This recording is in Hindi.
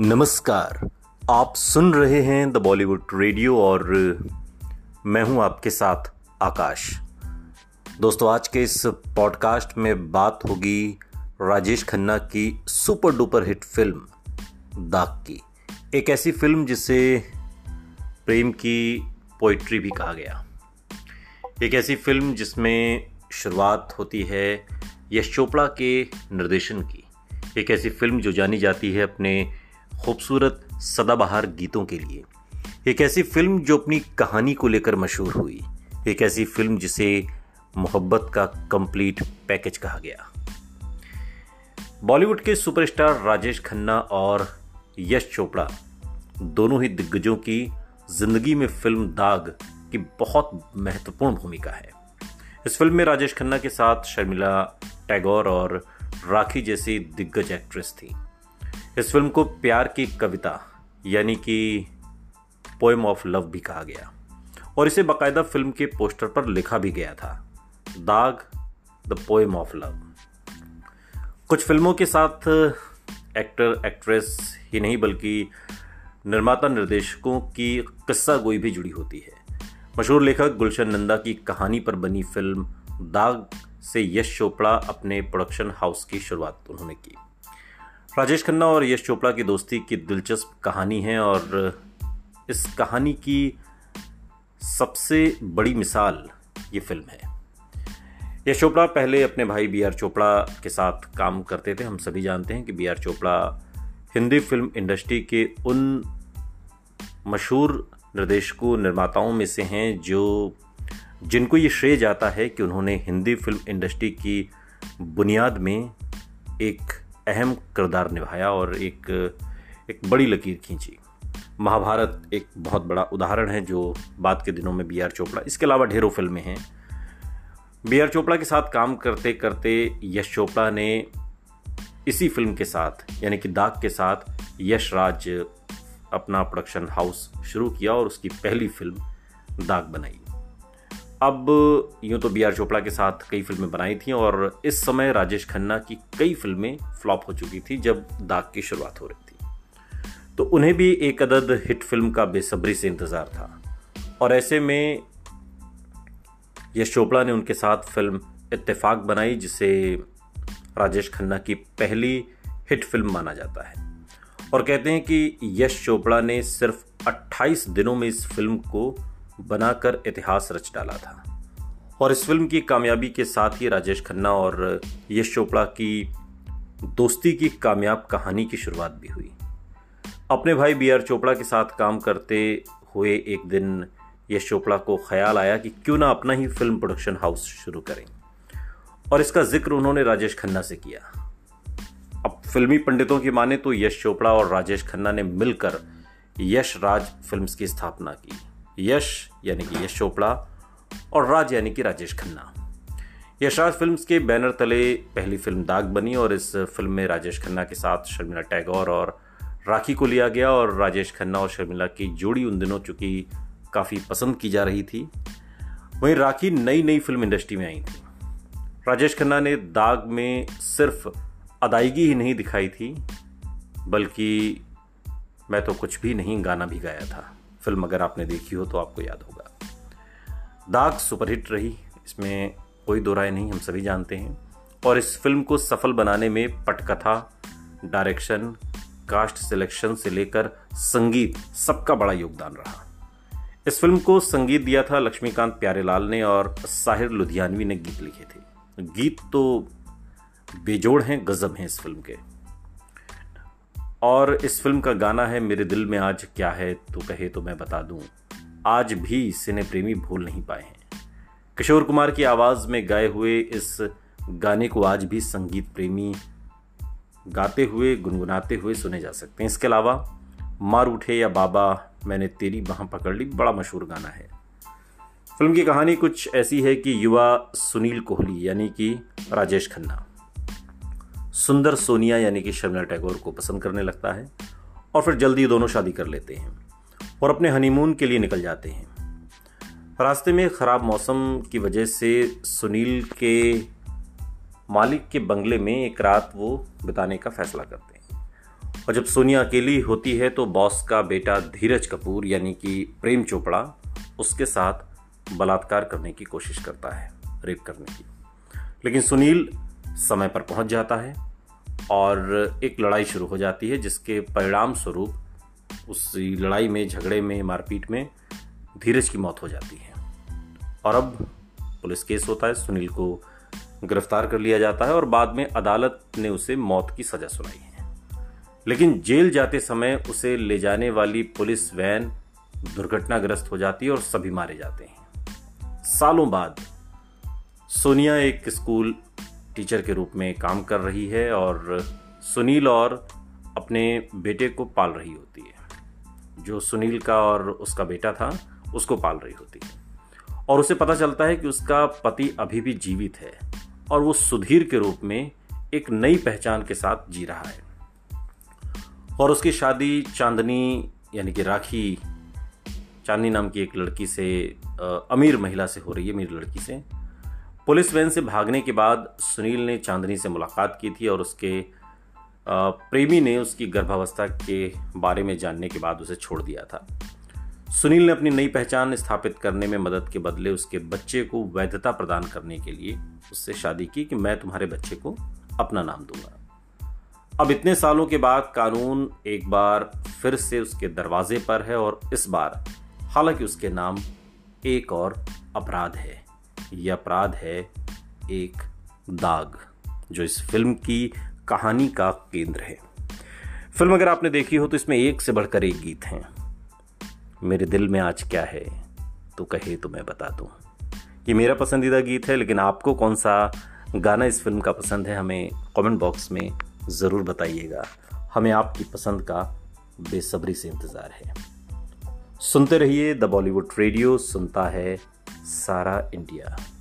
नमस्कार। आप सुन रहे हैं द बॉलीवुड रेडियो और मैं हूँ आपके साथ आकाश। दोस्तों, आज के इस पॉडकास्ट में बात होगी राजेश खन्ना की सुपर डुपर हिट फ़िल्म, दाग की। एक ऐसी फ़िल्म जिसे प्रेम की पोइट्री भी कहा गया। एक ऐसी फ़िल्म जिसमें शुरुआत होती है यश चोपड़ा के निर्देशन की। एक ऐसी फ़िल्म जो जानी जाती है अपने खूबसूरत सदाबहार गीतों के लिए। एक ऐसी फ़िल्म जो अपनी कहानी को लेकर मशहूर हुई। एक ऐसी फ़िल्म जिसे मोहब्बत का कंप्लीट पैकेज कहा गया। बॉलीवुड के सुपरस्टार राजेश खन्ना और यश चोपड़ा दोनों ही दिग्गजों की ज़िंदगी में फ़िल्म दाग की बहुत महत्वपूर्ण भूमिका है। इस फ़िल्म में राजेश खन्ना के साथ शर्मिला टैगोर और राखी जैसी दिग्गज एक्ट्रेस थी। इस फ़िल्म को प्यार की कविता, यानी कि पोएम ऑफ़ लव भी कहा गया। और इसे बाकायदा फ़िल्म के पोस्टर पर लिखा भी गया था, दाग द पोएम ऑफ़ लव कुछ फ़िल्मों के साथ एक्टर, एक्ट्रेस, ही नहीं बल्कि निर्माता निर्देशकों की किस्सा गोई भी जुड़ी होती है। मशहूर लेखक गुलशन नंदा की कहानी पर बनी फ़िल्म दाग से यश चोपड़ा अपने प्रोडक्शन हाउस की शुरुआत उन्होंने की। राजेश खन्ना और यश चोपड़ा की दोस्ती की दिलचस्प कहानी है और इस कहानी की सबसे बड़ी मिसाल ये फ़िल्म है। यश चोपड़ा पहले अपने भाई बी आर चोपड़ा के साथ काम करते थे। हम सभी जानते हैं कि B R Chopra Hindi film industry के उन मशहूर निर्देशकों, निर्माताओं में से हैं जो, जिनको ये श्रेय जाता है कि उन्होंने हिंदी फ़िल्म इंडस्ट्री की बुनियाद में एक अहम किरदार निभाया और एक एक बड़ी लकीर खींची। महाभारत एक बहुत बड़ा उदाहरण है जो बाद के दिनों में बी आर चोपड़ा, इसके अलावा ढेरों फ़िल्में हैं। बी आर चोपड़ा के साथ काम करते करते यश चोपड़ा ने इसी फ़िल्म के साथ, यानी कि दाग के साथ यश राज अपना प्रोडक्शन हाउस शुरू किया और उसकी पहली फ़िल्म दाग बनाई। अब यूँ तो बी आर चोपड़ा के साथ कई फ़िल्में बनाई थी और इस समय राजेश खन्ना की कई फ़िल्में फ्लॉप हो चुकी थी जब दाग की शुरुआत हो रही थी। तो उन्हें भी एक अदद हिट फ़िल्म का बेसब्री से इंतज़ार था। और ऐसे में यश चोपड़ा ने उनके साथ फ़िल्म इत्तेफाक बनाई, जिसे राजेश खन्ना की पहली हिट फ़िल्म माना जाता है। और कहते हैं कि यश चोपड़ा ने सिर्फ़ 28 दिनों में इस फ़िल्म को बनाकर इतिहास रच डाला था। और इस फ़िल्म की कामयाबी के साथ ही राजेश खन्ना और यश चोपड़ा की दोस्ती की कामयाब कहानी की शुरुआत भी हुई। अपने भाई बी आर चोपड़ा के साथ काम करते हुए एक दिन यश चोपड़ा को ख्याल आया कि क्यों ना अपना ही फ़िल्म प्रोडक्शन हाउस शुरू करें। और इसका ज़िक्र उन्होंने राजेश खन्ना से किया। अब फिल्मी पंडितों की माने तो यश चोपड़ा और राजेश खन्ना ने मिलकर यश राज फिल्म्स की स्थापना की। यश, यानी कि यश चोपड़ा और राज, यानी कि राजेश खन्ना। यशराज फिल्म्स के बैनर तले पहली फ़िल्म दाग बनी और इस फ़िल्म में राजेश खन्ना के साथ शर्मिला टैगोर और राखी को लिया गया और राजेश खन्ना और शर्मिला की जोड़ी उन दिनों चूँकि काफ़ी पसंद की जा रही थी। वहीं राखी नई नई फ़िल्म इंडस्ट्री में आई थी। राजेश खन्ना ने दाग में सिर्फ़ अदायगी ही नहीं दिखाई थी, बल्कि मैं तो कुछ भी नहीं गाना भी गाया था। फ़िल्म अगर आपने देखी हो तो आपको याद होगा। दाग सुपरहिट रही, इसमें कोई दो राय नहीं, हम सभी जानते हैं। और इस फ़िल्म को सफल बनाने में पटकथा, डायरेक्शन, कास्ट सिलेक्शन से लेकर संगीत सबका बड़ा योगदान रहा। इस फ़िल्म को संगीत दिया था लक्ष्मीकांत प्यारेलाल ने और साहिर लुधियानवी ने गीत लिखे थे। गीत तो बेजोड़ हैं, गजब हैं इस फ़िल्म के। और इस फ़िल्म का गाना है, मेरे दिल में आज क्या है तो कहे तो मैं बता दूँ। आज भी सिने प्रेमी भूल नहीं पाए हैं। किशोर कुमार की आवाज़ में गाए हुए इस गाने को आज भी संगीत प्रेमी गाते हुए, गुनगुनाते हुए सुने जा सकते हैं। इसके अलावा, मार उठे या बाबा, मैंने तेरी बाह पकड़ ली, बड़ा मशहूर गाना है। फ़िल्म की कहानी कुछ ऐसी है कि युवा सुनील कोहली, यानी कि राजेश खन्ना। सुंदर सोनिया यानी कि शर्मिला टैगोर को पसंद करने लगता है और फिर जल्दी दोनों शादी कर लेते हैं और अपने हनीमून के लिए निकल जाते हैं। रास्ते में ख़राब मौसम की वजह से सुनील के मालिक के बंगले में एक रात वो बिताने का फैसला करते हैं। और जब सोनिया अकेली होती है तो बॉस का बेटा धीरज कपूर यानी कि प्रेम चोपड़ा उसके साथ बलात्कार करने की कोशिश करता है, रेप करने की। लेकिन सुनील समय पर पहुँच जाता है। और एक लड़ाई शुरू हो जाती है, जिसके परिणाम स्वरूप उस लड़ाई में, झगड़े में, मारपीट में धीरज की मौत हो जाती है। और अब पुलिस केस होता है, सुनील को गिरफ़्तार कर लिया जाता है और बाद में अदालत ने उसे मौत की सजा सुनाई है। लेकिन जेल जाते समय उसे ले जाने वाली पुलिस वैन दुर्घटनाग्रस्त हो जाती है और सभी मारे जाते हैं। सालों बाद सोनिया एक स्कूल टीचर के रूप में काम कर रही है और सुनील और अपने बेटे को पाल रही होती है। जो सुनील का और उसका बेटा था, उसको पाल रही होती है। और उसे पता चलता है कि उसका पति अभी भी जीवित है और वो सुधीर के रूप में एक नई पहचान के साथ जी रहा है। और उसकी शादी चांदनी, यानी कि राखी, चांदनी नाम की एक लड़की से अमीर महिला से हो रही है, अमीर लड़की से। पुलिस वैन से भागने के बाद सुनील ने चांदनी से मुलाकात की थी और उसके प्रेमी ने उसकी गर्भावस्था के बारे में जानने के बाद उसे छोड़ दिया था। सुनील ने अपनी नई पहचान स्थापित करने में मदद के बदले उसके बच्चे को वैधता प्रदान करने के लिए उससे शादी की कि मैं तुम्हारे बच्चे को अपना नाम दूँगा। अब इतने सालों के बाद कानून एक बार फिर से उसके दरवाजे पर है और इस बार हालाँकि उसके नाम एक और अपराध है। यह अपराध है एक दाग, जो इस फ़िल्म की कहानी का केंद्र है। फ़िल्म अगर आपने देखी हो तो इसमें एक से बढ़कर एक गीत हैं। मेरे दिल में आज क्या है तो कहे तो मैं बता दूँ। ये मेरा पसंदीदा गीत है, लेकिन आपको कौन सा गाना इस फ़िल्म का पसंद है, हमें कमेंट बॉक्स में ज़रूर बताइएगा। हमें आपकी पसंद का बेसब्री से इंतज़ार है। सुनते रहिए द बॉलीवुड रेडियो, सुनता है Sara India.